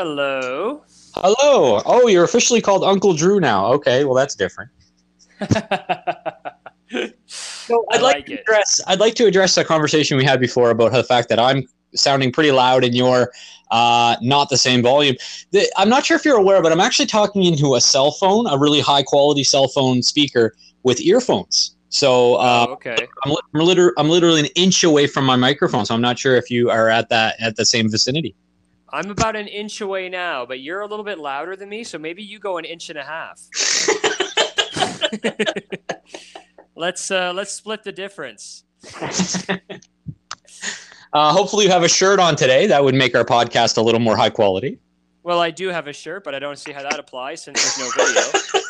Hello. Hello. Oh, you're officially called Uncle Drew now. Okay, well that's different. So I'd like, like to it. address. I'd like to address a conversation we had before about the fact that I'm sounding pretty loud and you're uh, not the same volume. The, I'm not sure if you're aware, but I'm actually talking into a cell phone, a really high quality cell phone speaker with earphones. So uh, oh, okay. I'm, I'm, liter- I'm literally an inch away from my microphone. So I'm not sure if you are at that at the same vicinity. I'm about an inch away now, but you're a little bit louder than me, so maybe you go an inch and a half. let's uh, let's split the difference. Uh, hopefully, you have a shirt on today. That would make our podcast a little more high quality. Well, I do have a shirt, but I don't see how that applies since there's no video.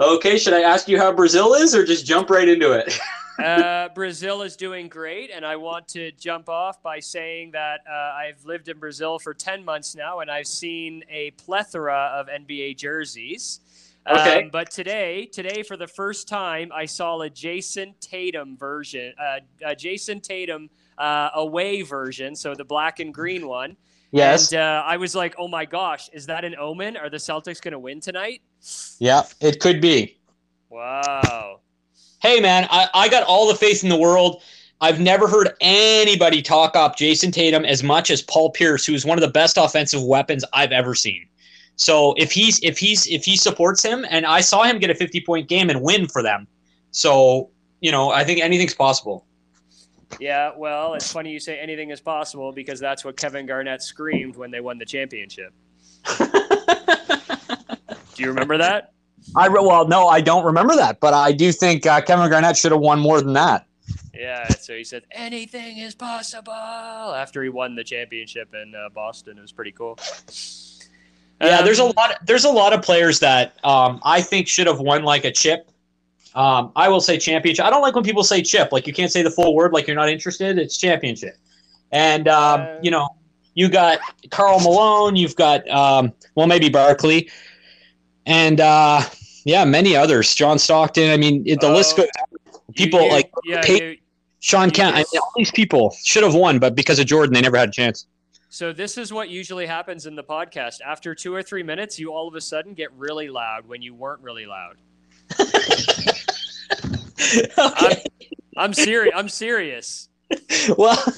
Okay, should I ask you how Brazil is, or just jump right into it? Uh, Brazil is doing great, and I want to jump off by saying that uh, I've lived in Brazil for 10 months now, and I've seen a plethora of NBA jerseys. Okay. Um, but today, today for the first time, I saw a Jayson Tatum version, uh, a Jayson Tatum uh, away version, so the black and green one. Yes. And uh, I was like, oh my gosh, is that an omen? Are the Celtics going to win tonight? yeah, it could be. Wow. Hey, man, I, I got all the faith in the world. I've never heard anybody talk up Jayson Tatum as much as Paul Pierce, who's one of the best offensive weapons I've ever seen. So if he's if he's if he supports him, and I saw him get a 50 point game and win for them, so you know I think anything's possible. Yeah, well, it's funny you say anything is possible because that's what Kevin Garnett screamed when they won the championship. Do you remember that? I re- well, no, I don't remember that, but I do think uh, Kevin Garnett should have won more than that. Yeah, so he said anything is possible after he won the championship in uh, Boston. It was pretty cool. Yeah, Um, there's a lot. There's a lot of players that um, I think should have won like a chip. Um, I will say championship. I don't like when people say chip. Like you can't say the full word. Like you're not interested. It's championship. And um, Uh, you know, you got Karl Malone. You've got um, well, maybe Barkley, and uh, yeah, many others. John Stockton. I mean, it, the list Oh, goes. People you- like yeah. Pey- You, Shawn Kemp. I mean, all these people should have won, but because of Jordan, they never had a chance. so this is what usually happens in the podcast. After two or three minutes, you all of a sudden get really loud when you weren't really loud. okay. I'm serious. I'm serious. well.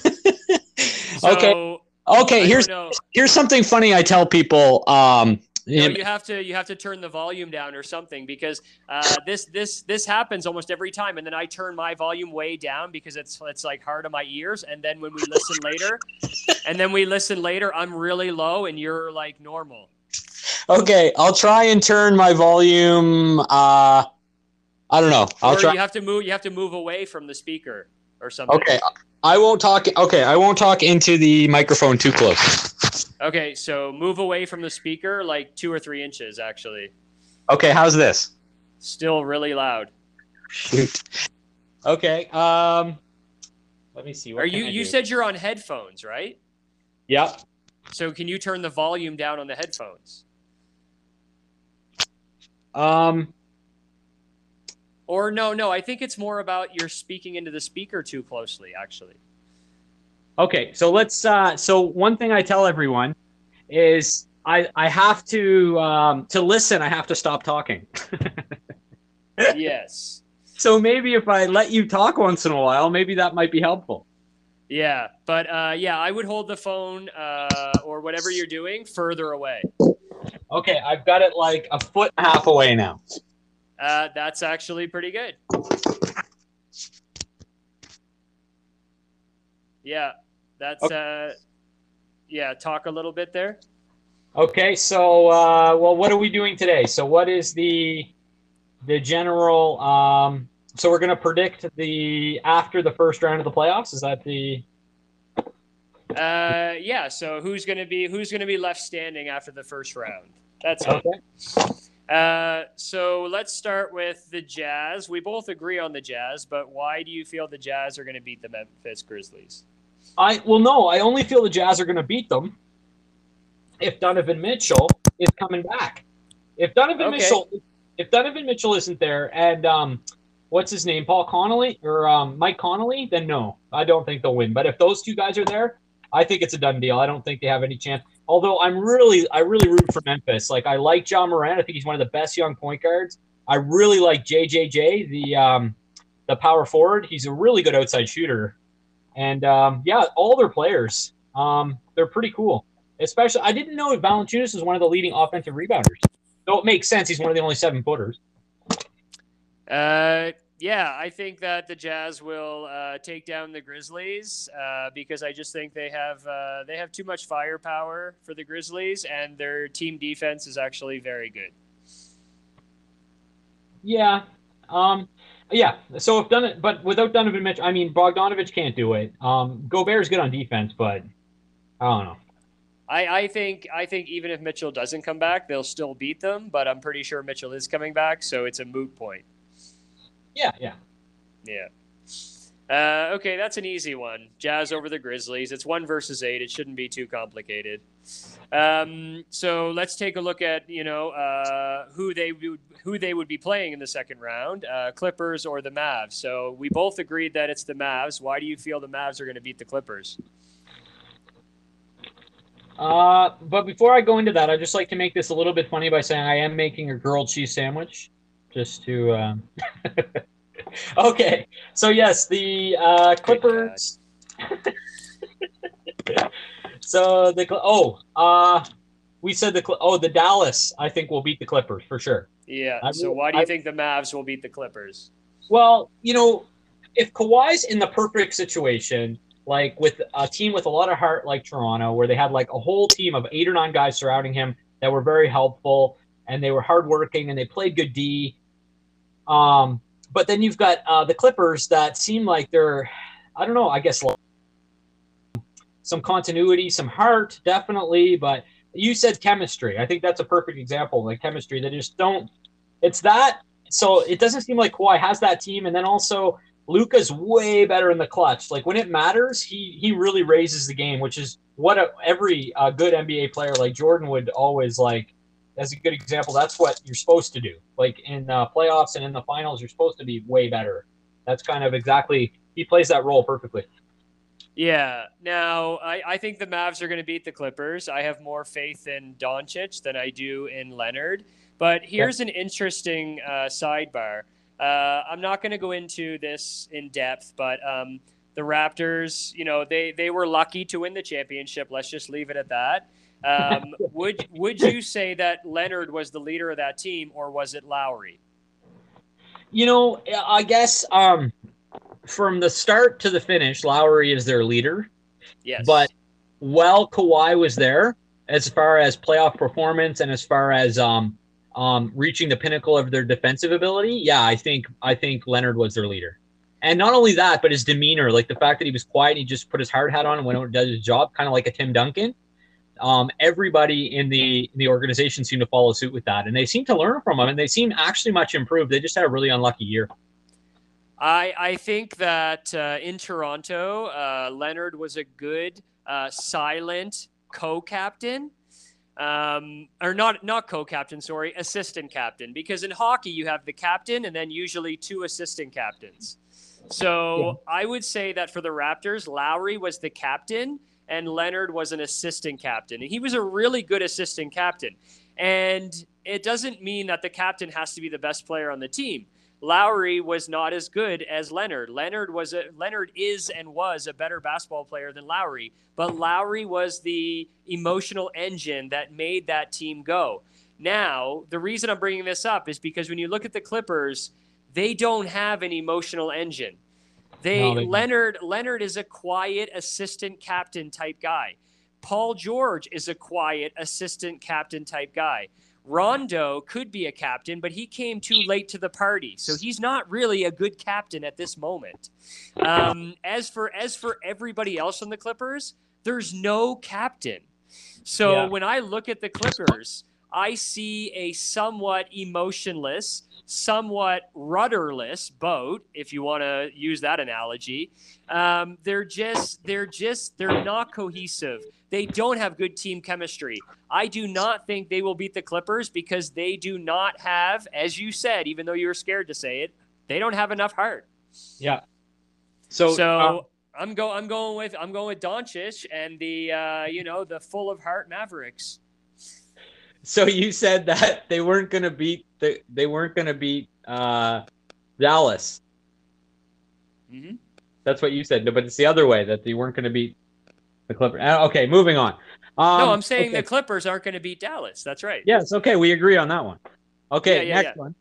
So, okay. Okay. Here's know. here's something funny I tell people. Um, In- you have to you have to turn the volume down or something because uh, this this this happens almost every time, and then I turn my volume way down because it's it's like hard on my ears, and then when we listen later, and then we listen later, I'm really low, and you're like normal. okay, I'll try and turn my volume. Uh, I don't know. I'll or try. you have to move you have to move away from the speaker or something. Okay, I won't talk. Okay, I won't talk into the microphone too close. Okay, so move away from the speaker like two or three inches. Actually, Okay, how's this? still really loud. Shoot. Okay. Um, let me see. What Are you you said you're on headphones, right? Yep. So can you turn the volume down on the headphones? Um. Or no, no, I think it's more about you're speaking into the speaker too closely, actually. Okay, so let's. Uh, so one thing I tell everyone is I I have to um, to listen. I have to stop talking. yes. so maybe if I let you talk once in a while, maybe that might be helpful. Yeah, but uh, yeah, I would hold the phone uh, or whatever you're doing further away. Okay, I've got it like a foot and a half away now. Uh, that's actually pretty good. Yeah, that's uh, yeah. Talk a little bit there. Okay, so uh, well, what are we doing today? So what is the the general? Um, so we're going to predict the after the first round of the playoffs. Is that the? Uh, yeah. So who's gonna be who's gonna be left standing after the first round? That's it. Okay. Uh, so let's start with the Jazz. We both agree on the Jazz, but why do you feel the Jazz are going to beat the Memphis Grizzlies? I well, no, I only feel the Jazz are going to beat them if Donovan Mitchell is coming back. If Donovan Okay. Mitchell, if Donovan Mitchell isn't there, and um, what's his name, Paul Connolly or um, Mike Conley, then no, I don't think they'll win. But if those two guys are there, I think it's a done deal. I don't think they have any chance. Although I'm really, I really root for Memphis. Like I like Ja Morant. I think he's one of the best young point guards. I really like JJJ, the um, the power forward. He's a really good outside shooter. And um, yeah, all their players, um, they're pretty cool. Especially, I didn't know Valanciunas is one of the leading offensive rebounders. So it makes sense. He's one of the only seven footers. Uh, yeah, I think that the Jazz will uh, take down the Grizzlies uh, because I just think they have uh, they have too much firepower for the Grizzlies, and their team defense is actually very good. Yeah, um, yeah. So if done it, but without Donovan Mitchell, I mean Bogdanovich can't do it. Um, Gobert's good on defense, but I don't know. I, I think I think even if Mitchell doesn't come back, they'll still beat them. But I'm pretty sure Mitchell is coming back, so it's a moot point. Yeah, yeah. Yeah. Uh, okay, that's an easy one. Jazz over the Grizzlies. It's one versus eight. It shouldn't be too complicated. Um, so let's take a look at you know uh, who they would who they would be playing in the second round, uh, Clippers or the Mavs. So we both agreed that it's the Mavs. Why do you feel the Mavs are going to beat the Clippers? Uh, but before I go into that, I'd just like to make this a little bit funny by saying I am making a grilled cheese sandwich just to. Um... okay, so yes, the uh, Clippers. so the oh uh, we said the oh the Dallas I think will beat the Clippers for sure. Yeah. I so why do you I, think the Mavs will beat the Clippers? Well, you know, if Kawhi's in the perfect situation, like with a team with a lot of heart like Toronto, where they had like a whole team of eight or nine guys surrounding him that were very helpful and they were hardworking and they played good D um, but then you've got uh, the Clippers that seem like they're, I don't know, I guess some continuity, some heart, definitely. But you said chemistry. I think that's a perfect example. Like chemistry, they just don't. It's that. So it doesn't seem like Kawhi has that team, and then also Luka's way better in the clutch. Like when it matters, he he really raises the game, which is what a, every uh, good NBA player like Jordan would always like as a good example, that's what you're supposed to do. Like in uh, playoffs and in the finals, you're supposed to be way better. That's kind of exactly he plays that role perfectly. Yeah. Now, I, I think the Mavs are going to beat the Clippers. I have more faith in Doncic than I do in Leonard. But here's yeah. an interesting uh, sidebar. Uh, I'm not going to go into this in depth, but um, the Raptors, you know, they they were lucky to win the championship. Let's just leave it at that. Um, would would you say that Leonard was the leader of that team, or was it Lowry? You know, I guess um, from the start to the finish, Lowry is their leader. Yes. But while Kawhi was there, as far as playoff performance and as far as um, um, reaching the pinnacle of their defensive ability, yeah, I think I think Leonard was their leader. And not only that, but his demeanor, like the fact that he was quiet, and he just put his hard hat on and went out and did his job, kind of like a Tim Duncan um, everybody in the in the organization seemed to follow suit with that, and they seem to learn from him, and they seem actually much improved. They just had a really unlucky year. I I think that uh, in Toronto, uh, Leonard was a good uh, silent co-captain. Um, or not not co-captain, sorry, assistant captain. Because in hockey you have the captain and then usually two assistant captains. So yeah. I would say that for the Raptors, Lowry was the captain and Leonard was an assistant captain. And he was a really good assistant captain. And it doesn't mean that the captain has to be the best player on the team. Lowry was not as good as Leonard. Leonard was a Leonard is and was a better basketball player than Lowry, but Lowry was the emotional engine that made that team go. Now, the reason I'm bringing this up is because when you look at the Clippers, they don't have an emotional engine. They, no, they Leonard Leonard is a quiet assistant captain type guy. Paul George is a quiet assistant captain type guy. Rondo could be a captain, but he came too late to the party, so he's not really a good captain at this moment. Um, as for as for everybody else on the Clippers, there's no captain. So yeah. when I look at the Clippers, I see a somewhat emotionless, somewhat rudderless boat, if you want to use that analogy. Um, they're just, they're just, they're not cohesive. They don't have good team chemistry. I do not think they will beat the Clippers because they do not have, as you said, even though you were scared to say it, they don't have enough heart. Yeah. So, so I'm go. I'm going with. I'm going with Doncic and the uh, you know the full of heart Mavericks. So you said that they weren't going to beat the, they weren't going to beat uh, Dallas. Mm-hmm. That's what you said. No, but it's the other way that they weren't going to beat the Clippers. Uh, okay, moving on. Um, no, I'm saying okay. the Clippers aren't going to beat Dallas. That's right. Yes. Okay, we agree on that one. Okay, Yeah, yeah, next yeah. one.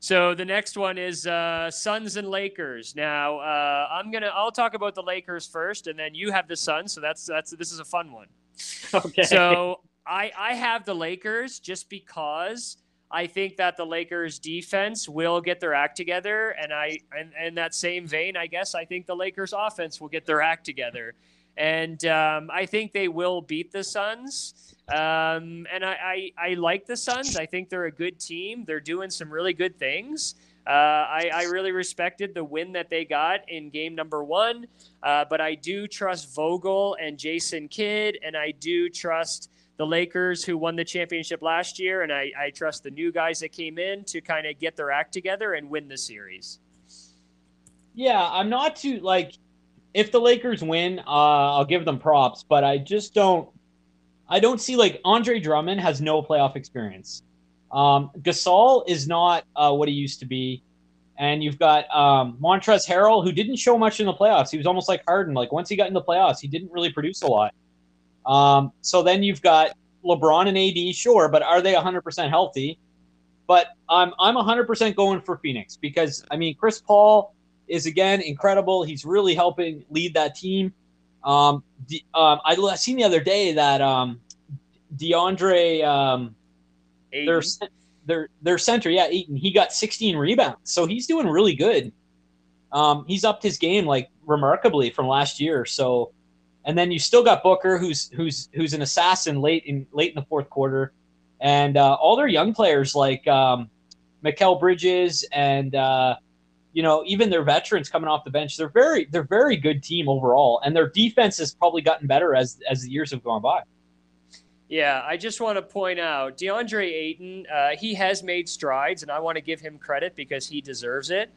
So the next one is uh, Suns and Lakers. Now uh, I'm gonna I'll talk about the Lakers first, and then you have the Suns. So that's that's this is a fun one. Okay. So I I have the Lakers just because I think that the Lakers defense will get their act together, and I and in that same vein, I guess I think the Lakers offense will get their act together, and um, I think they will beat the Suns. Um, and I, I I like the Suns. I think they're a good team. They're doing some really good things. Uh, I, I really respected the win that they got in game number one, uh, but I do trust Vogel and Jason Kidd, and I do trust the Lakers who won the championship last year, and I, I trust the new guys that came in to kind of get their act together and win the series. Yeah, I'm not too like if the Lakers win, uh, I'll give them props, but I just don't I don't see like Andre Drummond has no playoff experience. Um, Gasol is not uh, what he used to be, and you've got um, Montrezl Harrell who didn't show much in the playoffs. He was almost like Harden. Like once he got in the playoffs, he didn't really produce a lot. Um, so then you've got LeBron and AD, sure, but are they 100% healthy? But I'm I'm 100% going for Phoenix because I mean Chris Paul is again incredible. He's really helping lead that team. Um, the, um, I seen the other day that um, DeAndre, um, their their their center, yeah, Ayton, he got 16 rebounds, so he's doing really good. Um, he's upped his game like remarkably from last year. So, and then you still got Booker, who's who's who's an assassin late in late in the fourth quarter, and uh, all their young players like um, Mikal Bridges and uh, you know even their veterans coming off the bench. They're very they're very good team overall, and their defense has probably gotten better as as the years have gone by. Yeah, I just want to point out DeAndre Ayton. Uh, he has made strides, and I want to give him credit because he deserves it.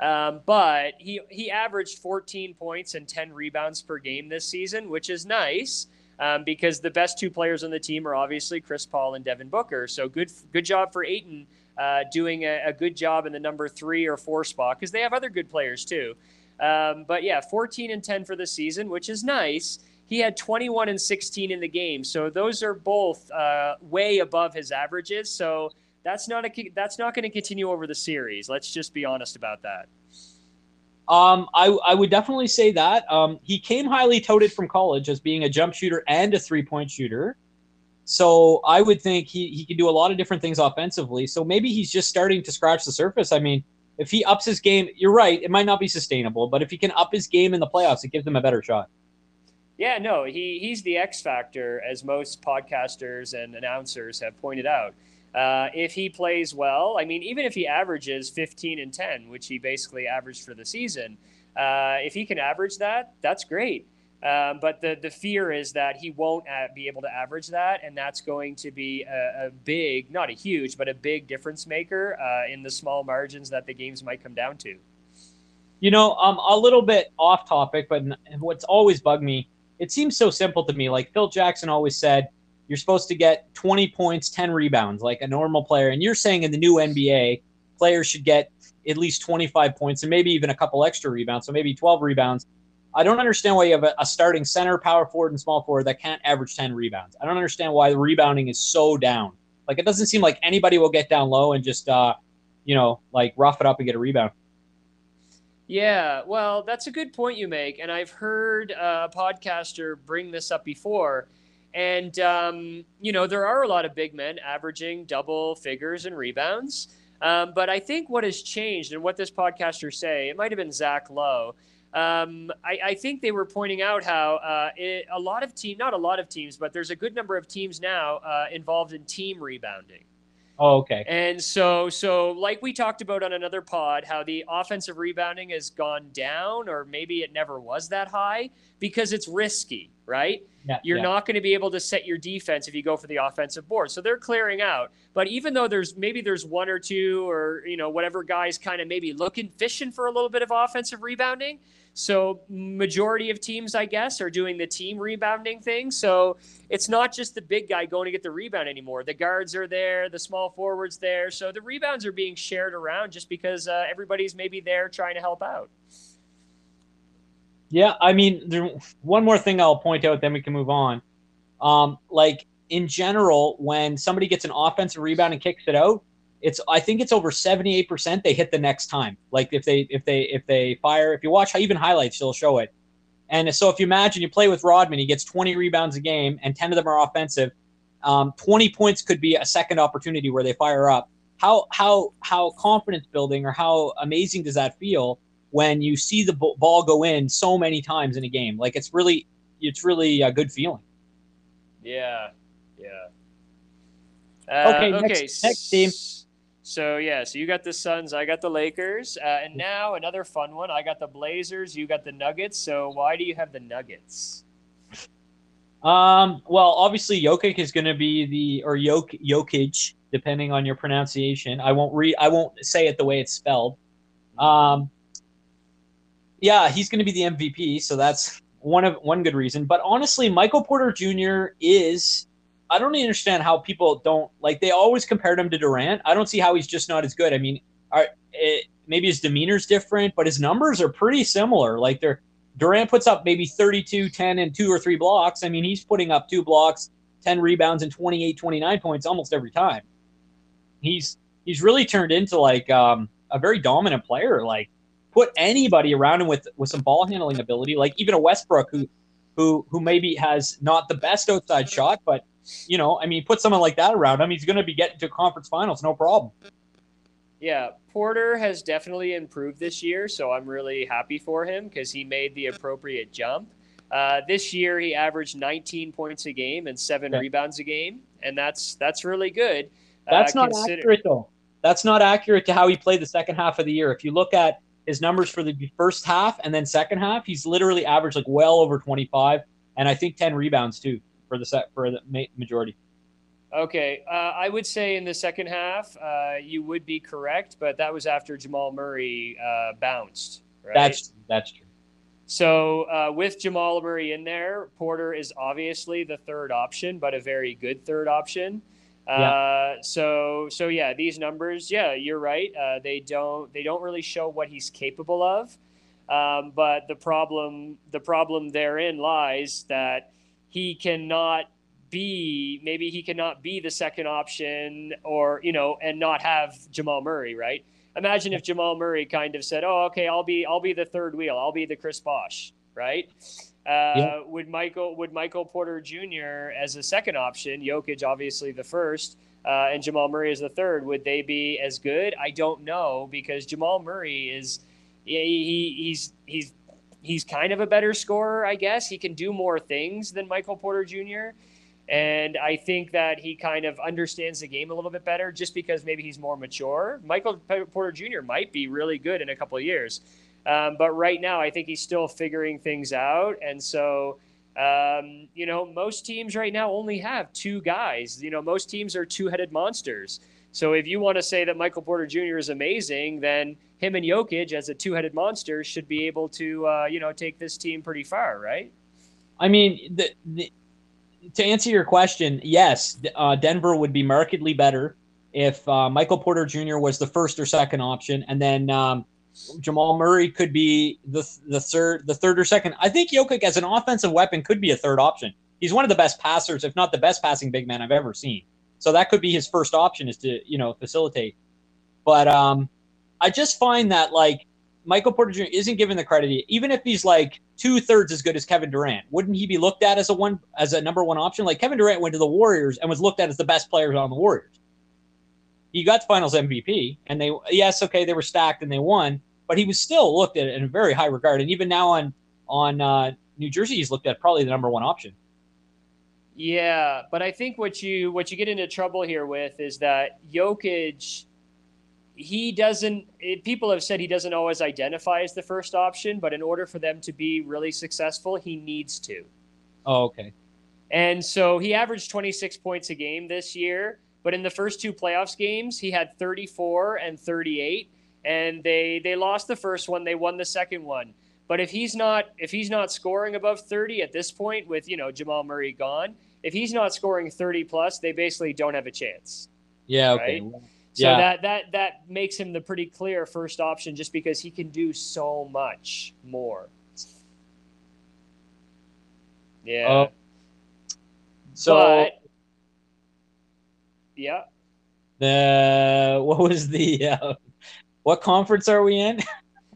Um, but he he averaged 14 points and 10 rebounds per game this season, which is nice um, because the best two players on the team are obviously Chris Paul and Devin Booker. So good good job for Ayton uh, doing a, a good job in the number three or four spot because they have other good players too. Um, but yeah, 14 and 10 for the season, which is nice. He had 21 and 16 in the game, so those are both uh, way above his averages. So that's not a that's not going to continue over the series. Let's just be honest about that. Um, I, I would definitely say that. Um, he came highly touted from college as being a jump shooter and a three point shooter. So I would think he, he could do a lot of different things offensively. So maybe he's just starting to scratch the surface. I mean, if he ups his game, you're right, it might not be sustainable, but if he can up his game in the playoffs, it gives him a better shot. Yeah, no, he he's the X factor, as most podcasters and announcers have pointed out. Uh, if he plays well, I mean, even if he averages 15 and 10, which he basically averaged for the season, uh, if he can average that, that's great. Um, but the the fear is that he won't be able to average that, and that's going to be a, a big, not a huge, but a big difference maker uh, in the small margins that the games might come down to. You know, um, a little bit off topic, but what's always bugged me, it seems so simple to me. Like Phil Jackson always said, you're supposed to get 20 points, 10 rebounds, like a normal player. And you're saying in the new NBA, players should get at least 25 points and maybe even a couple extra rebounds, so maybe 12 rebounds. I don't understand why you have a, starting center, power forward, and small forward that can't average 10 rebounds. I don't understand why the rebounding is so down. Like it doesn't seem like anybody will get down low and just, uh, you know, like rough it up and get a rebound. Yeah, well, that's a good point you make, and I've heard a podcaster bring this up before. And um, you know, there are a lot of big men averaging double figures in rebounds. Um, but I think what has changed, and what this podcaster say, it might have been Zach Lowe. Um, I, I, think they were pointing out how uh, it, a lot of team, not a lot of teams, but there's a good number of teams now uh, involved in team rebounding. Oh, okay. And so, so like we talked about on another pod, how the offensive rebounding has gone down, or maybe it never was that high because it's risky, right? Yeah, You're yeah. not going to be able to set your defense if you go for the offensive board. So they're clearing out. But even though there's maybe there's one or two or you know whatever guys kind of maybe looking fishing for a little bit of offensive rebounding, So majority of teams, I guess, are doing the team rebounding thing. So it's not just the big guy going to get the rebound anymore. The guards are there, the small forwards there. So the rebounds are being shared around just because uh, everybody's maybe there trying to help out. Yeah, I mean, there, one more thing I'll point out, then we can move on. Um, like in general, when somebody gets an offensive rebound and kicks it out, it's I think it's over 78% they hit the next time. Like if they if they if they fire, if you watch even highlights, they'll show it. And so if you imagine you play with Rodman, he gets 20 rebounds a game and 10 of them are offensive. Um, 20 points could be a second opportunity where they fire up. How how how confidence building or how amazing does that feel when you see the ball go in so many times in a game? Like it's really it's really a good feeling. Yeah, yeah. Uh, okay, okay. Next, next team. So yeah, so you got the Suns, I got the Lakers, uh, and now another fun one. I got the Blazers, you got the Nuggets. So why do you have the Nuggets? Um, well, obviously Jokic is going to be the or Jok Jokic, depending on your pronunciation. I won't read. I won't say it the way it's spelled. Um, yeah, he's going to be the MVP, so that's one of one good reason. But honestly, Michael Porter Jr. is I don't understand how people don't like. They always compared him to Durant. I don't see how he's just not as good. I mean, are, it, maybe his demeanor's different, but his numbers are pretty similar. Like they're Durant puts up maybe 32, 10, and two or three blocks. I mean, he's putting up two blocks, 10 rebounds, and 28, 29 points almost every time. He's he's really turned into like um, a very dominant player. Like put anybody around him with with some ball handling ability, like even a Westbrook who who who maybe has not the best outside shot, but you know, I mean, put someone like that around him, he's going to be getting to conference finals, no problem. Yeah, Porter has definitely improved this year, so I'm really happy for him because he made the appropriate jump. Uh, this year, he averaged 19 points a game and seven yeah. rebounds a game, and that's that's really good. Uh, that's uh, not consider- accurate though. That's not accurate to how he played the second half of the year. If you look at his numbers for the first half and then second half, he's literally averaged like well over 25, and I think 10 rebounds too for the set for the majority. Okay, uh, I would say in the second half, uh, you would be correct, but that was after Jamal Murray uh, bounced. Right? That's that's true. So uh, with Jamal Murray in there, Porter is obviously the third option, but a very good third option. Uh, yeah. So so yeah, these numbers, yeah, you're right. Uh, they don't they don't really show what he's capable of. Um, but the problem the problem therein lies that he cannot be maybe he cannot be the second option or you know and not have Jamal Murray, right? Imagine if Jamal Murray kind of said, "Oh, okay, I'll be I'll be the third wheel. I'll be the Chris Bosh," right? Uh, yeah. Would Michael would Michael Porter Jr. as a second option, Jokic obviously the first, uh, and Jamal Murray as the third? Would they be as good? I don't know because Jamal Murray is he, he's he's he's kind of a better scorer, I guess. He can do more things than Michael Porter Jr. And I think that he kind of understands the game a little bit better just because maybe he's more mature. Michael Porter Jr. might be really good in a couple of years. Um, but right now, I think he's still figuring things out. And so, um, you know, most teams right now only have two guys. You know, most teams are two headed monsters. So if you want to say that Michael Porter Jr. is amazing, then him and Jokic as a two-headed monster should be able to, uh, you know, take this team pretty far, right? I mean, the, the, to answer your question, yes, uh, Denver would be markedly better if uh, Michael Porter Jr. was the first or second option, and then um, Jamal Murray could be the the third, the third or second. I think Jokic as an offensive weapon could be a third option. He's one of the best passers, if not the best passing big man I've ever seen. So that could be his first option is to, you know, facilitate. But um, I just find that like Michael Porter Jr. isn't given the credit, even if he's like two thirds as good as Kevin Durant. Wouldn't he be looked at as a one as a number one option? Like Kevin Durant went to the Warriors and was looked at as the best players on the Warriors. He got the Finals MVP, and they yes, okay, they were stacked and they won, but he was still looked at in a very high regard. And even now on on uh, New Jersey, he's looked at probably the number one option. Yeah, but I think what you what you get into trouble here with is that Jokic he doesn't it, people have said he doesn't always identify as the first option, but in order for them to be really successful, he needs to. Oh, okay. And so he averaged 26 points a game this year, but in the first two playoffs games, he had 34 and 38 and they they lost the first one, they won the second one. But if he's not if he's not scoring above 30 at this point with, you know, Jamal Murray gone, if he's not scoring 30 plus, they basically don't have a chance. Yeah, okay. Right? So Yeah. that that that makes him the pretty clear first option just because he can do so much more. Yeah. Oh, So but yeah. the what was the uh, what conference are we in?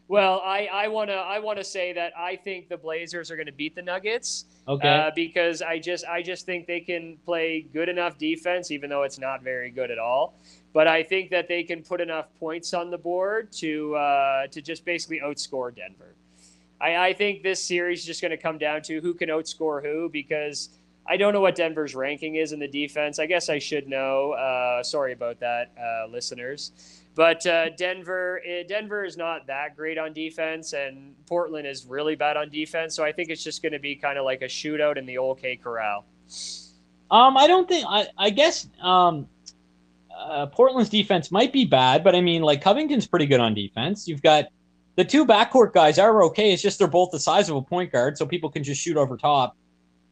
Well, I, I wanna I wanna say that I think the Blazers are gonna beat the Nuggets Okay. uh, because I just I just think they can play good enough defense, even though it's not very good at all. But I think that they can put enough points on the board to uh, to just basically outscore Denver. I, I think this series is just going to come down to who can outscore who because I don't know what Denver's ranking is in the defense. I guess I should know. Uh, sorry about that, uh, listeners. But uh, Denver, eh, Denver is not that great on defense, and Portland is really bad on defense. So I think it's just going to be kind of like a shootout in the old K Corral. Um, I don't think I. I guess um, uh, Portland's defense might be bad, but I mean, like Covington's pretty good on defense. You've got the two backcourt guys are okay. It's just they're both the size of a point guard, so people can just shoot over top.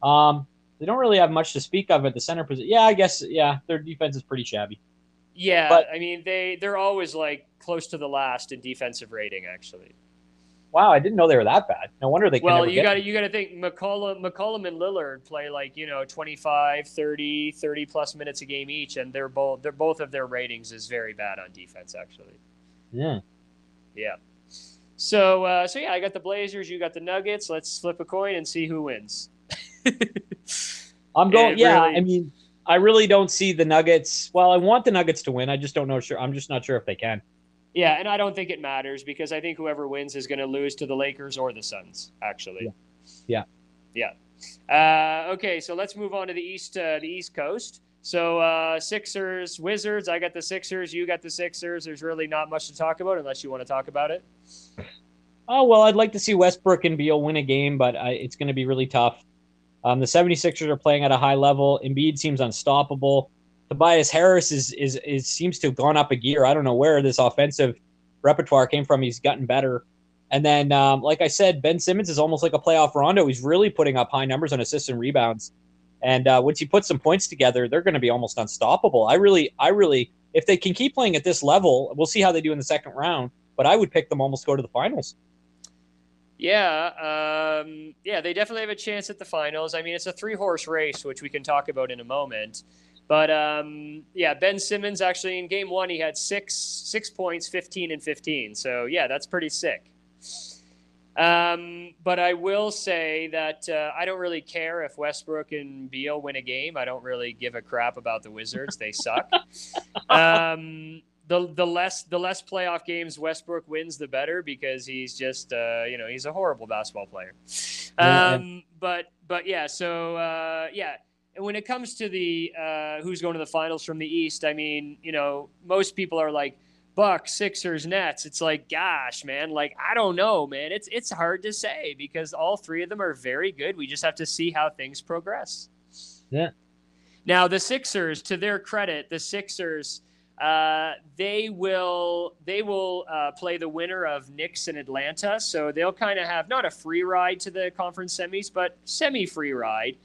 Um, they don't really have much to speak of at the center position. Yeah, I guess. Yeah, their defense is pretty shabby. Yeah, But- I mean they they're always like close to the last in defensive rating, actually. Wow, I didn't know they were that bad. No wonder they. Well, you got to you got to think McCollum, McCollum and Lillard play like you know 25, 30, 30 plus minutes a game each, and they're both they're both of their ratings is very bad on defense actually. Yeah. Yeah. So uh, so yeah, I got the Blazers, you got the Nuggets. Let's flip a coin and see who wins. I'm going. Yeah, really- I mean, I really don't see the Nuggets. Well, I want the Nuggets to win. I just don't know. Sure, I'm just not sure if they can. yeah, and I don't think it matters because I think whoever wins is going to lose to the Lakers or the Suns. Actually. Yeah. Yeah. Uh, okay, so let's move on to the east, uh, the East Coast. So uh, Sixers, Wizards. I got the Sixers. You got the Sixers. There's really not much to talk about unless you want to talk about it. Oh well, I'd like to see Westbrook and Beal win a game, but I, it's going to be really tough. Um, the 76ers are playing at a high level. Embiid seems unstoppable. Tobias Harris is, is is seems to have gone up a gear. I don't know where this offensive repertoire came from. He's gotten better. And then, um, like I said, Ben Simmons is almost like a playoff Rondo. He's really putting up high numbers on assists and rebounds. And uh, once you put some points together, they're going to be almost unstoppable. I really, I really, if they can keep playing at this level, we'll see how they do in the second round. But I would pick them almost go to the finals. Yeah, um, yeah, they definitely have a chance at the finals. I mean, it's a three horse race, which we can talk about in a moment. But um, yeah, Ben Simmons actually in game one he had six six points, fifteen and fifteen. So yeah, that's pretty sick. Um, but I will say that uh, I don't really care if Westbrook and Beal win a game. I don't really give a crap about the Wizards; they suck. um, the the less the less playoff games Westbrook wins, the better because he's just uh, you know he's a horrible basketball player. Yeah, Um, but but yeah, so uh, yeah. And when it comes to the uh, who's going to the finals from the East, I mean, you know, most people are like Bucks, Sixers, Nets. It's like, gosh, man, like I don't know, man. It's it's hard to say because all three of them are very good. We just have to see how things progress. Yeah. Now the Sixers, to their credit, the Sixers, uh, they will they will uh, play the winner of Knicks and Atlanta, so they'll kind of have not a free ride to the conference semis, but semi free ride.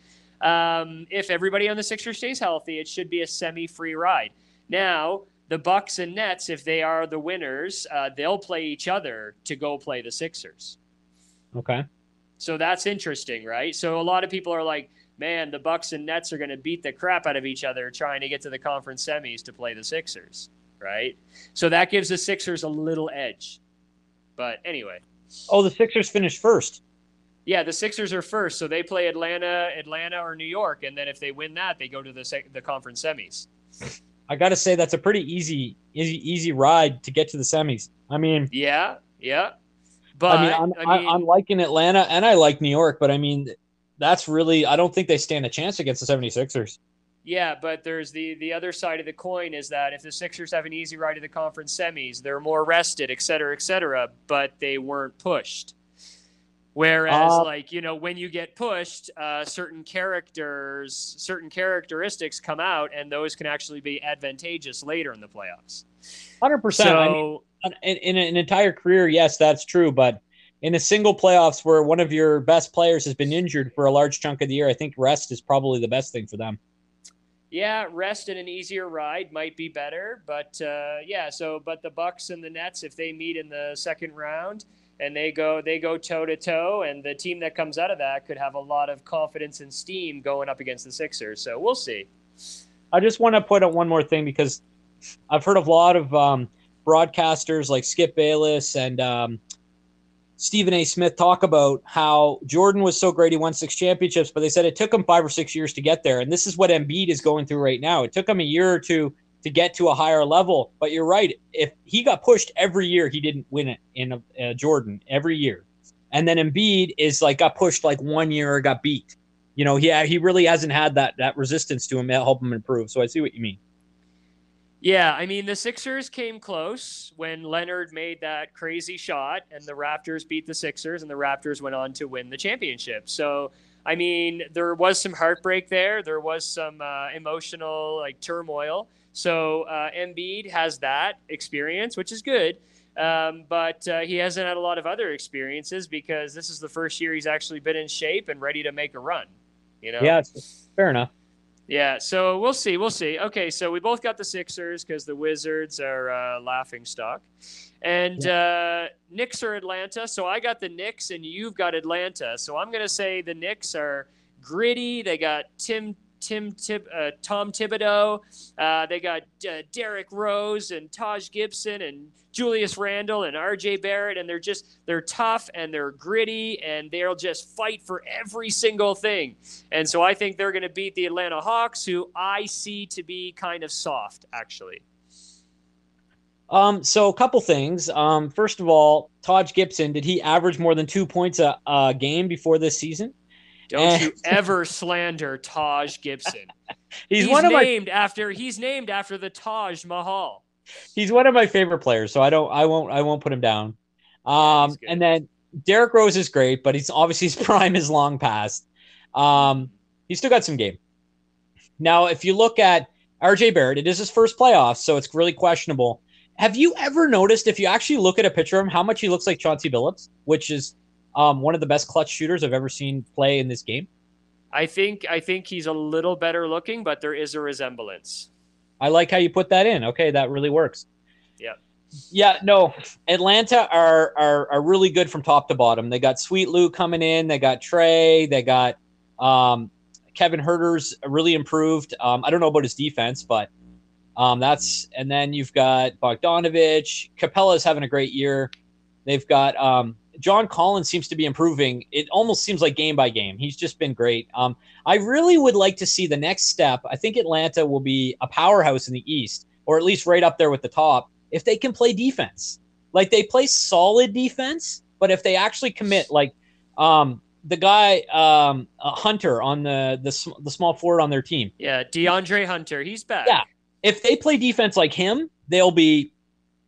Um, if everybody on the Sixers stays healthy, it should be a semi free ride. Now the Bucks and Nets, if they are the winners, uh, they'll play each other to go play the Sixers. Okay. So that's interesting, right? So a lot of people are like, man, the Bucks and Nets are going to beat the crap out of each other trying to get to the conference semis to play the Sixers, right? So that gives the Sixers a little edge. But anyway, Oh, the Sixers finished first. yeah, the Sixers are first, so they play Atlanta, Atlanta or New York, and then if they win that, they go to the the conference semis. I got to say that's a pretty easy, easy, easy ride to get to the semis. I mean, Yeah, yeah. But I mean, I'm, I mean, I, am liking Atlanta and I like New York, but I mean, that's really I don't think they stand a chance against the 76ers. Yeah, but there's the the other side of the coin is that if the Sixers have an easy ride to the conference semis, they're more rested, et cetera, et cetera, but they weren't pushed. Whereas, Uh, like you know, when you get pushed, uh, certain characters, certain characteristics come out, and those can actually be advantageous later in the playoffs. Hundred percent. I mean, So in, in an entire career, yes, that's true. But in a single playoffs where one of your best players has been injured for a large chunk of the year, I think rest is probably the best thing for them. Yeah, rest and an easier ride might be better, but uh, yeah. So, but the Bucks and the Nets, if they meet in the second round and they go they go toe to toe, and the team that comes out of that could have a lot of confidence and steam going up against the Sixers. So we'll see. I just want to put out one more thing because I've heard a lot of um, broadcasters like Skip Bayless and um, Stephen A. Smith talk about how Jordan was so great he won six championships, but they said it took him five or six years to get there. And this is what Embiid is going through right now. It took him a year or two to get to a higher level. But you're right. If he got pushed every year, he didn't win it in a, uh, Jordan every year. And then Embiid is like got pushed like one year or got beat. You know, he he really hasn't had that that resistance to him to help him improve. So I see what you mean. Yeah, I mean the Sixers came close when Leonard made that crazy shot and the Raptors beat the Sixers and the Raptors went on to win the championship. So, I mean, there was some heartbreak there. There was some uh, emotional like turmoil. So, uh, Embiid has that experience, which is good. Um, but uh, he hasn't had a lot of other experiences because this is the first year he's actually been in shape and ready to make a run. You know? Yeah, fair enough. Yeah, so we'll see. We'll see. Okay, so we both got the Sixers because the Wizards are uh, laughing stock. And uh, Knicks are Atlanta. So I got the Knicks and you've got Atlanta. So I'm going to say the Knicks are gritty. They got Tim Tim Tib, uh, Tom Thibodeau. Uh, they got uh, Derrick Rose and Taj Gibson and Julius Randle and R.J. Barrett, and they're just they're tough and they're gritty and they'll just fight for every single thing. And so I think they're going to beat the Atlanta Hawks, who I see to be kind of soft, actually. Um, so a couple things. Um, first of all, Taj Gibson, did he average more than two points a, a game before this season? Don't you ever slander Taj Gibson. he's, he's, one of named my... after he's named after the Taj Mahal. He's one of my favorite players, so I don't I won't I won't put him down. Um and then Derrick Rose is great, but he's obviously his prime is long past. Um he's still got some game. Now, if you look at RJ Barrett, it is his first playoff, so it's really questionable. Have you ever noticed if you actually look at a picture of him, how much he looks like Chauncey Billups, which is um, one of the best clutch shooters I've ever seen play in this game. I think I think he's a little better looking, but there is a resemblance. I like how you put that in. Okay, that really works. Yeah. Yeah, no. Atlanta are are are really good from top to bottom. They got Sweet Lou coming in. They got Trae. They got um, Kevin Huerter's really improved. Um, I don't know about his defense, but um, that's and then you've got Bogdanovich. Capela's having a great year. They've got um, John Collins seems to be improving. It almost seems like game by game. He's just been great. Um, I really would like to see the next step. I think Atlanta will be a powerhouse in the East, or at least right up there with the top, if they can play defense. Like they play solid defense, but if they actually commit, like um, the guy um, uh, Hunter on the, the the small forward on their team. Yeah, DeAndre Hunter, he's back. Yeah, if they play defense like him, they'll be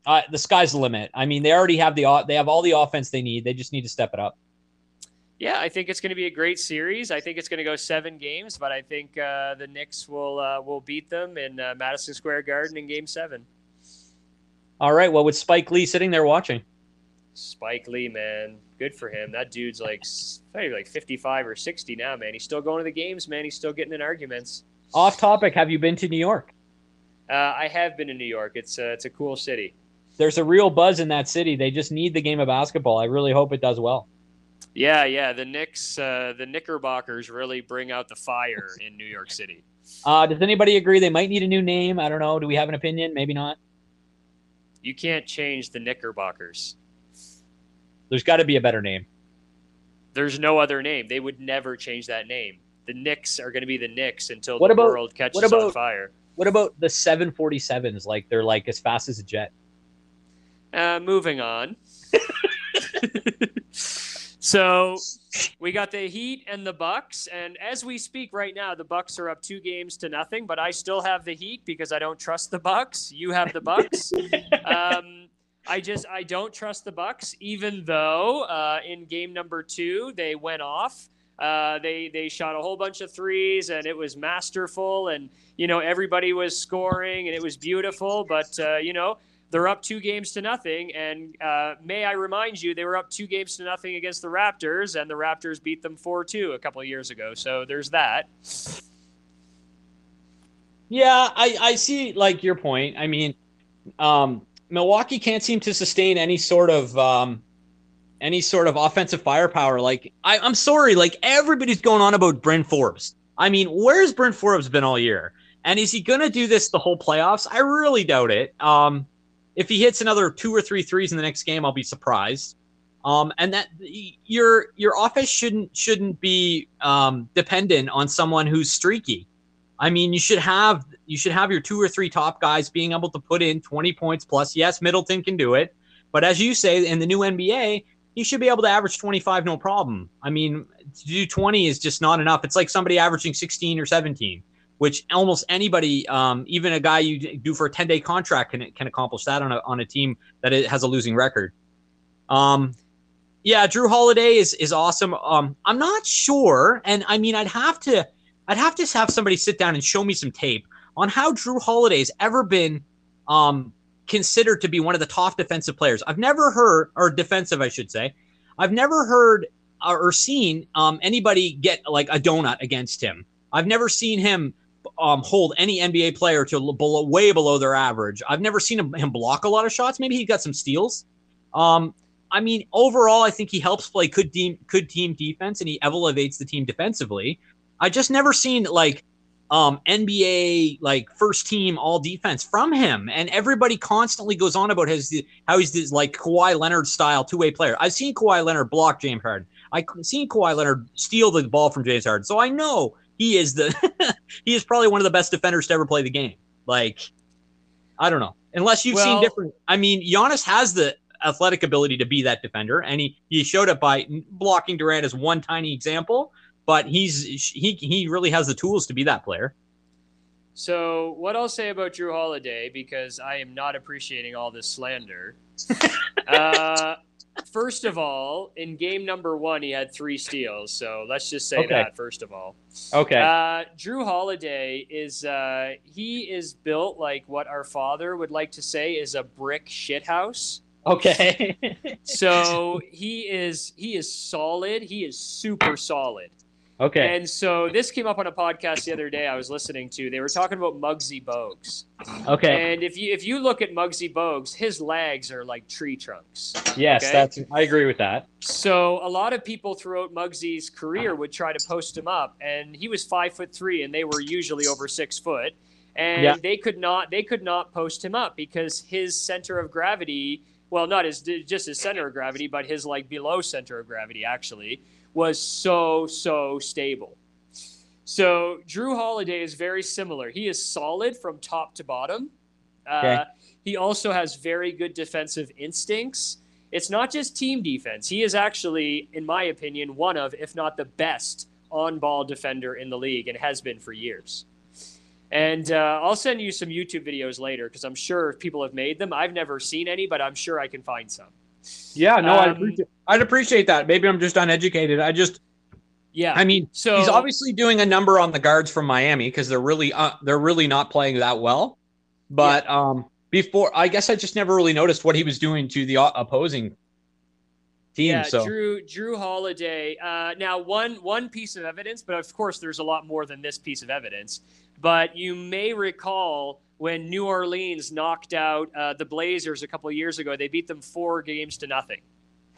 uh, the sky's the limit. I mean, they already have the they have all the offense they need. They just need to step it up. Yeah, I think it's going to be a great series. I think it's going to go seven games, but I think uh, the Knicks will uh, will beat them in uh, Madison Square Garden in Game Seven. All right. Well, with Spike Lee sitting there watching. Spike Lee, man, good for him. That dude's like maybe like fifty five or sixty now, man. He's still going to the games, man. He's still getting in arguments. Off topic. Have you been to New York? Uh, I have been to New York. It's uh, it's a cool city there's a real buzz in that city. They just need the game of basketball. I really hope it does well. Yeah, yeah. The Knicks, uh, the Knickerbockers really bring out the fire in New York City. Uh, does anybody agree they might need a new name? I don't know. Do we have an opinion? Maybe not. You can't change the Knickerbockers. There's got to be a better name. There's no other name. They would never change that name. The Knicks are going to be the Knicks until what the about, world catches about, on fire. What about the 747s? Like they're like as fast as a jet. Uh, moving on. so we got the Heat and the Bucks, and as we speak right now, the Bucks are up two games to nothing. But I still have the Heat because I don't trust the Bucks. You have the Bucks. um, I just I don't trust the Bucks, even though uh, in game number two they went off. Uh, they they shot a whole bunch of threes and it was masterful and you know everybody was scoring and it was beautiful. But uh, you know they're up two games to nothing. And uh, may I remind you, they were up two games to nothing against the Raptors, and the Raptors beat them 4 2 a couple of years ago. So there's that. Yeah, I, I see like your point. I mean, um, Milwaukee can't seem to sustain any sort of um, any sort of offensive firepower. Like I, I'm sorry, like everybody's going on about Bryn Forbes. I mean, where's Bryn Forbes been all year? And is he gonna do this the whole playoffs? I really doubt it. Um, if he hits another two or three threes in the next game, I'll be surprised. Um, and that your your offense shouldn't shouldn't be um, dependent on someone who's streaky. I mean, you should have you should have your two or three top guys being able to put in 20 points plus. Yes, Middleton can do it, but as you say in the new NBA, he should be able to average 25 no problem. I mean, to do 20 is just not enough. It's like somebody averaging 16 or 17, which almost anybody, um, even a guy you do for a 10 day contract, can can accomplish that on a on a team that has a losing record. Um, yeah, Jrue Holiday is is awesome. Um, I'm not sure, and I mean, I'd have to I'd have to have somebody sit down and show me some tape on how Jrue Holiday's ever been um, considered to be one of the top defensive players. I've never heard, or defensive, I should say, I've never heard or seen um, anybody get like a donut against him. I've never seen him um, hold any NBA player to below, way below their average. I've never seen him, him, block a lot of shots. Maybe he got some steals. Um, I mean, overall, I think he helps play good team, good team defense, and he elevates the team defensively. I just never seen like um NBA like first team all defense from him. And everybody constantly goes on about his how he's this like Kawhi Leonard style two-way player. I've seen Kawhi Leonard block James Harden. I've seen Kawhi Leonard steal the ball from James Harden. So I know he is the he is probably one of the best defenders to ever play the game. Like I don't know. Unless you've well, seen different I mean, Giannis has the athletic ability to be that defender, and he he showed it by blocking Durant as one tiny example but he's he he really has the tools to be that player. So what I'll say about Jrue Holiday, because I am not appreciating all this slander. uh, first of all, in game number one, he had three steals. So let's just say okay. that first of all. Okay. Uh, Jrue Holiday is uh, he is built like what our father would like to say is a brick shithouse. Okay. so he is he is solid. He is super solid. Okay. And so this came up on a podcast the other day I was listening to. They were talking about Muggsy Bogues. Okay. And if you if you look at Muggsy Bogues, his legs are like tree trunks. Yes, okay? that's I agree with that. So a lot of people throughout Muggsy's career would try to post him up, and he was five foot three, and they were usually over six foot, and yeah. they could not they could not post him up because his center of gravity, well, not his just his center of gravity, but his like below center of gravity actually was so, so stable. So Jrue Holiday is very similar. He is solid from top to bottom. Uh. He also has very good defensive instincts. It's not just team defense. He is actually, in my opinion, one of, if not the best on ball defender in the league and has been for years. And uh, I'll send you some YouTube videos later because I'm sure people have made them. I've never seen any, but I'm sure I can find some. Yeah, no, um, I'd, appreciate, I'd appreciate that. Maybe I'm just uneducated. I just, yeah. I mean, so he's obviously doing a number on the guards from Miami because they're really, uh, they're really not playing that well. But yeah. um, before, I guess I just never really noticed what he was doing to the opposing team. Yeah, so. Drew Jrue Holiday. Uh, now, one one piece of evidence, but of course, there's a lot more than this piece of evidence. But you may recall when New Orleans knocked out uh, the Blazers a couple years ago. They beat them four games to nothing.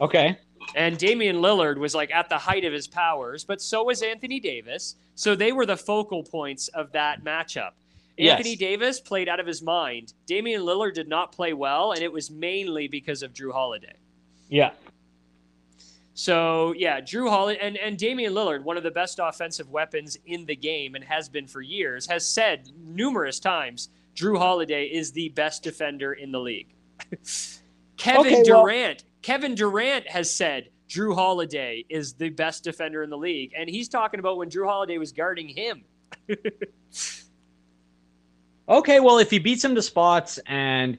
Okay. And Damian Lillard was like at the height of his powers, but so was Anthony Davis. So they were the focal points of that matchup. Anthony yes. Davis played out of his mind. Damian Lillard did not play well, and it was mainly because of Jrue Holiday. Yeah. So yeah, Jrue Holiday and, and Damian Lillard, one of the best offensive weapons in the game and has been for years, has said numerous times Jrue Holiday is the best defender in the league. Kevin okay, Durant, well, Kevin Durant has said Jrue Holiday is the best defender in the league, and he's talking about when Jrue Holiday was guarding him. okay, well, if he beats him to spots and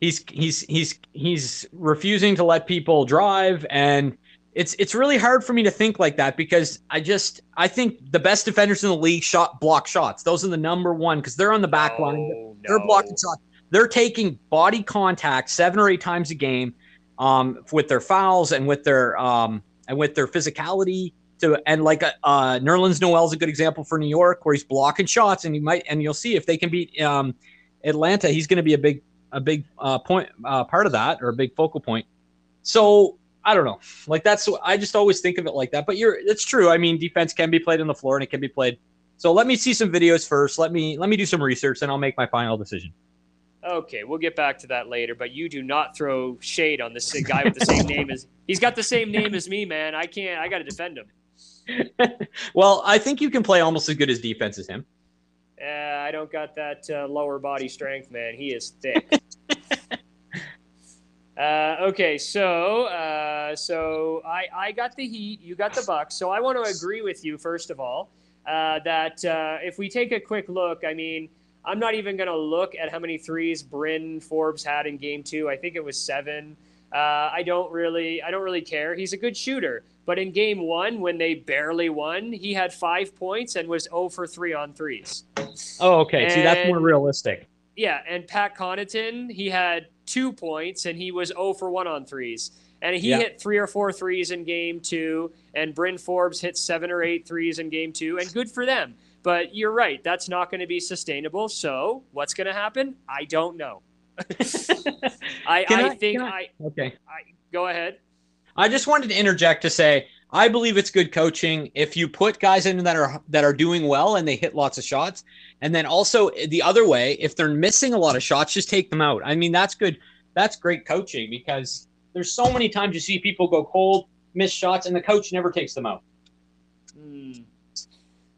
he's he's he's he's refusing to let people drive and it's it's really hard for me to think like that because I just I think the best defenders in the league shot block shots. Those are the number one because they're on the back line. They're blocking shots. they're taking body contact seven or eight times a game um, with their fouls and with their um, and with their physicality. To, and like uh, uh, Nerlens Noel is a good example for New York, where he's blocking shots, and he might and you'll see if they can beat um, Atlanta, he's going to be a big a big uh, point uh, part of that or a big focal point. So I don't know, like that's I just always think of it like that. But you're it's true. I mean, defense can be played on the floor and it can be played. So let me see some videos first. Let me let me do some research, and I'll make my final decision. Okay, we'll get back to that later. But you do not throw shade on this guy with the same name as he's got the same name as me, man. I can't. I got to defend him. well, I think you can play almost as good as defense as him. Uh, I don't got that uh, lower body strength, man. He is thick. uh, okay, so uh, so I I got the Heat, you got the Bucks. So I want to agree with you first of all uh, that uh, if we take a quick look, I mean. I'm not even going to look at how many threes Bryn Forbes had in game two. I think it was seven. Uh, I don't really, I don't really care. He's a good shooter, but in game one, when they barely won, he had five points and was 0 for three on threes. Oh, okay. And, See, that's more realistic. Yeah, and Pat Connaughton, he had two points and he was 0 for one on threes. And he yeah. hit three or four threes in game two, and Bryn Forbes hit seven or eight threes in game two, and good for them. But you're right, that's not going to be sustainable. So what's going to happen? I don't know. I, I, I, think I, I, okay. I go ahead. I just wanted to interject to say I believe it's good coaching if you put guys in that are that are doing well and they hit lots of shots, and then also the other way, if they're missing a lot of shots, just take them out. I mean, that's good. That's great coaching because there's so many times you see people go cold, miss shots, and the coach never takes them out. Mm.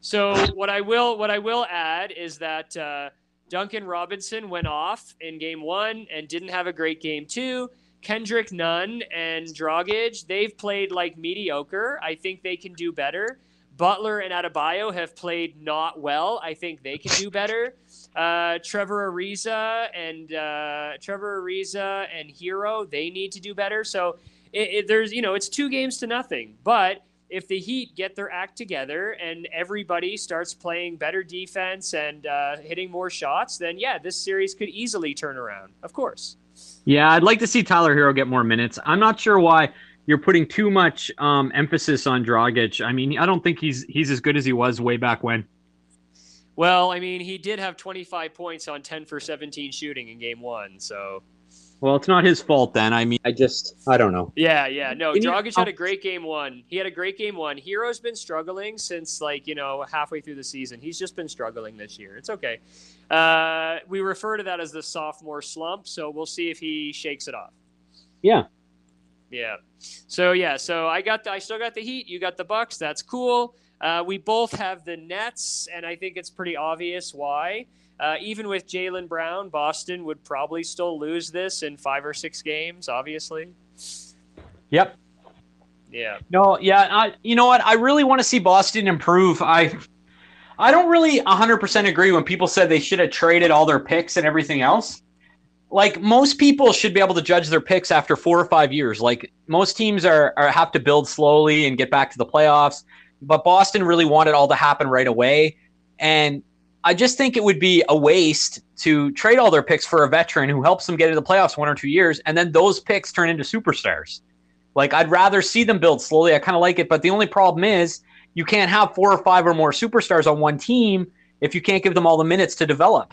So what I will what I will add is that uh, Duncan Robinson went off in game one and didn't have a great game two. Kendrick Nunn and Dragic, they've played like mediocre. I think they can do better. Butler and Adebayo have played not well. I think they can do better. Uh, Trevor Ariza and uh, Trevor Ariza and Herro, they need to do better. So it, it, there's, you know, it's two games to nothing. But if the Heat get their act together and everybody starts playing better defense and uh, hitting more shots, then yeah, this series could easily turn around. Of course. Yeah, I'd like to see Tyler Herro get more minutes. I'm not sure why you're putting too much um, emphasis on Dragic. I mean, I don't think he's he's as good as he was way back when. Well, I mean, he did have 25 points on 10 for 17 shooting in game one, so well, it's not his fault then. I mean, I just, I don't know. Yeah, yeah. No, Dragic had a great game one. He had a great game one. Herro's been struggling since, like, you know, halfway through the season. He's just been struggling this year. It's okay. Uh, we refer to that as the sophomore slump, so we'll see if he shakes it off. Yeah. Yeah. So, yeah, so I got the, I still got the Heat. You got the Bucks. That's cool. Uh, we both have the Nets, and I think it's pretty obvious why. Uh, even with Jaylen Brown, Boston would probably still lose this in five or six games, obviously. Yep. Yeah. No, yeah. I, you know what? I really want to see Boston improve. I I don't really 100% agree when people said they should have traded all their picks and everything else. Like most people should be able to judge their picks after four or five years. Like most teams are, are have to build slowly and get back to the playoffs. But Boston really wanted all to happen right away. And I just think it would be a waste to trade all their picks for a veteran who helps them get into the playoffs one or two years, and then those picks turn into superstars. Like I'd rather see them build slowly. I kind of like it, but the only problem is you can't have four or five or more superstars on one team if you can't give them all the minutes to develop.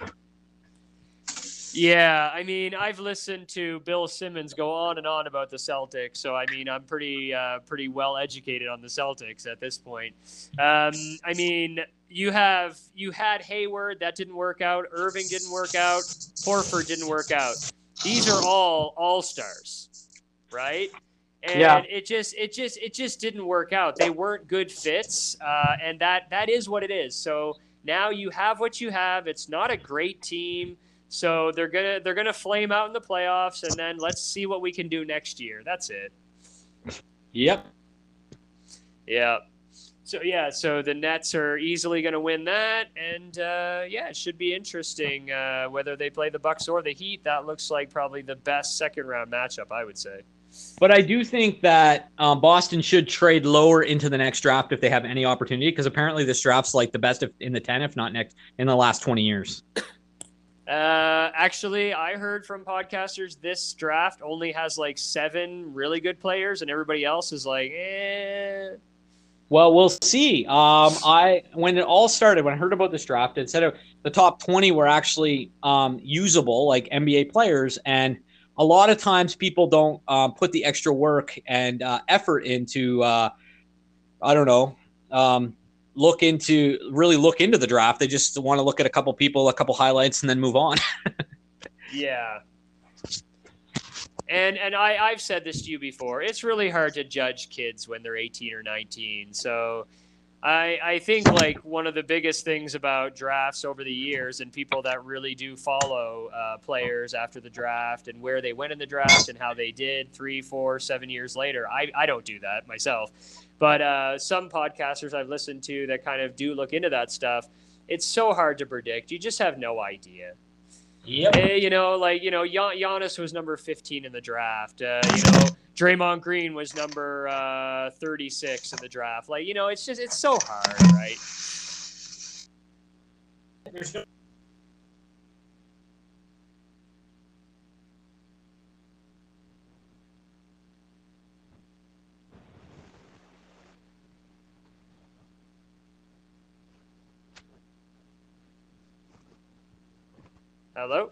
Yeah, I mean, I've listened to Bill Simmons go on and on about the Celtics, so I mean, I'm pretty uh, pretty well educated on the Celtics at this point. Um, I mean, you have you had Hayward that didn't work out, Irving didn't work out, Horford didn't work out. These are all all stars, right? And yeah. it just it just it just didn't work out. They weren't good fits, uh, and that that is what it is. So now you have what you have. It's not a great team. So they're gonna they're gonna flame out in the playoffs, and then let's see what we can do next year. That's it. Yep. Yeah. So yeah, so the Nets are easily going to win that, and uh, yeah, it should be interesting uh, whether they play the Bucks or the Heat. That looks like probably the best second round matchup, I would say. But I do think that um, Boston should trade lower into the next draft if they have any opportunity, because apparently this draft's like the best in the ten, if not next in the last twenty years. Uh, actually, I heard from podcasters this draft only has like seven really good players, and everybody else is like, eh. Well, we'll see. Um, I when it all started, when I heard about this draft, it said the top twenty were actually um, usable, like NBA players, and a lot of times people don't uh, put the extra work and uh, effort into. Uh, I don't know. Look into really look into the draft. They just want to look at a couple people, a couple highlights, and then move on. yeah. And and I I've said this to you before. It's really hard to judge kids when they're 18 or 19. So I I think like one of the biggest things about drafts over the years and people that really do follow uh, players after the draft and where they went in the draft and how they did three, four, seven years later. I I don't do that myself. But uh, some podcasters I've listened to that kind of do look into that stuff, it's so hard to predict. You just have no idea. Yep. Hey, you know, like you know, Gian- Giannis was number 15 in the draft. Uh, you know, Draymond Green was number uh, 36 in the draft. Like, you know, it's just it's so hard, right? Hello.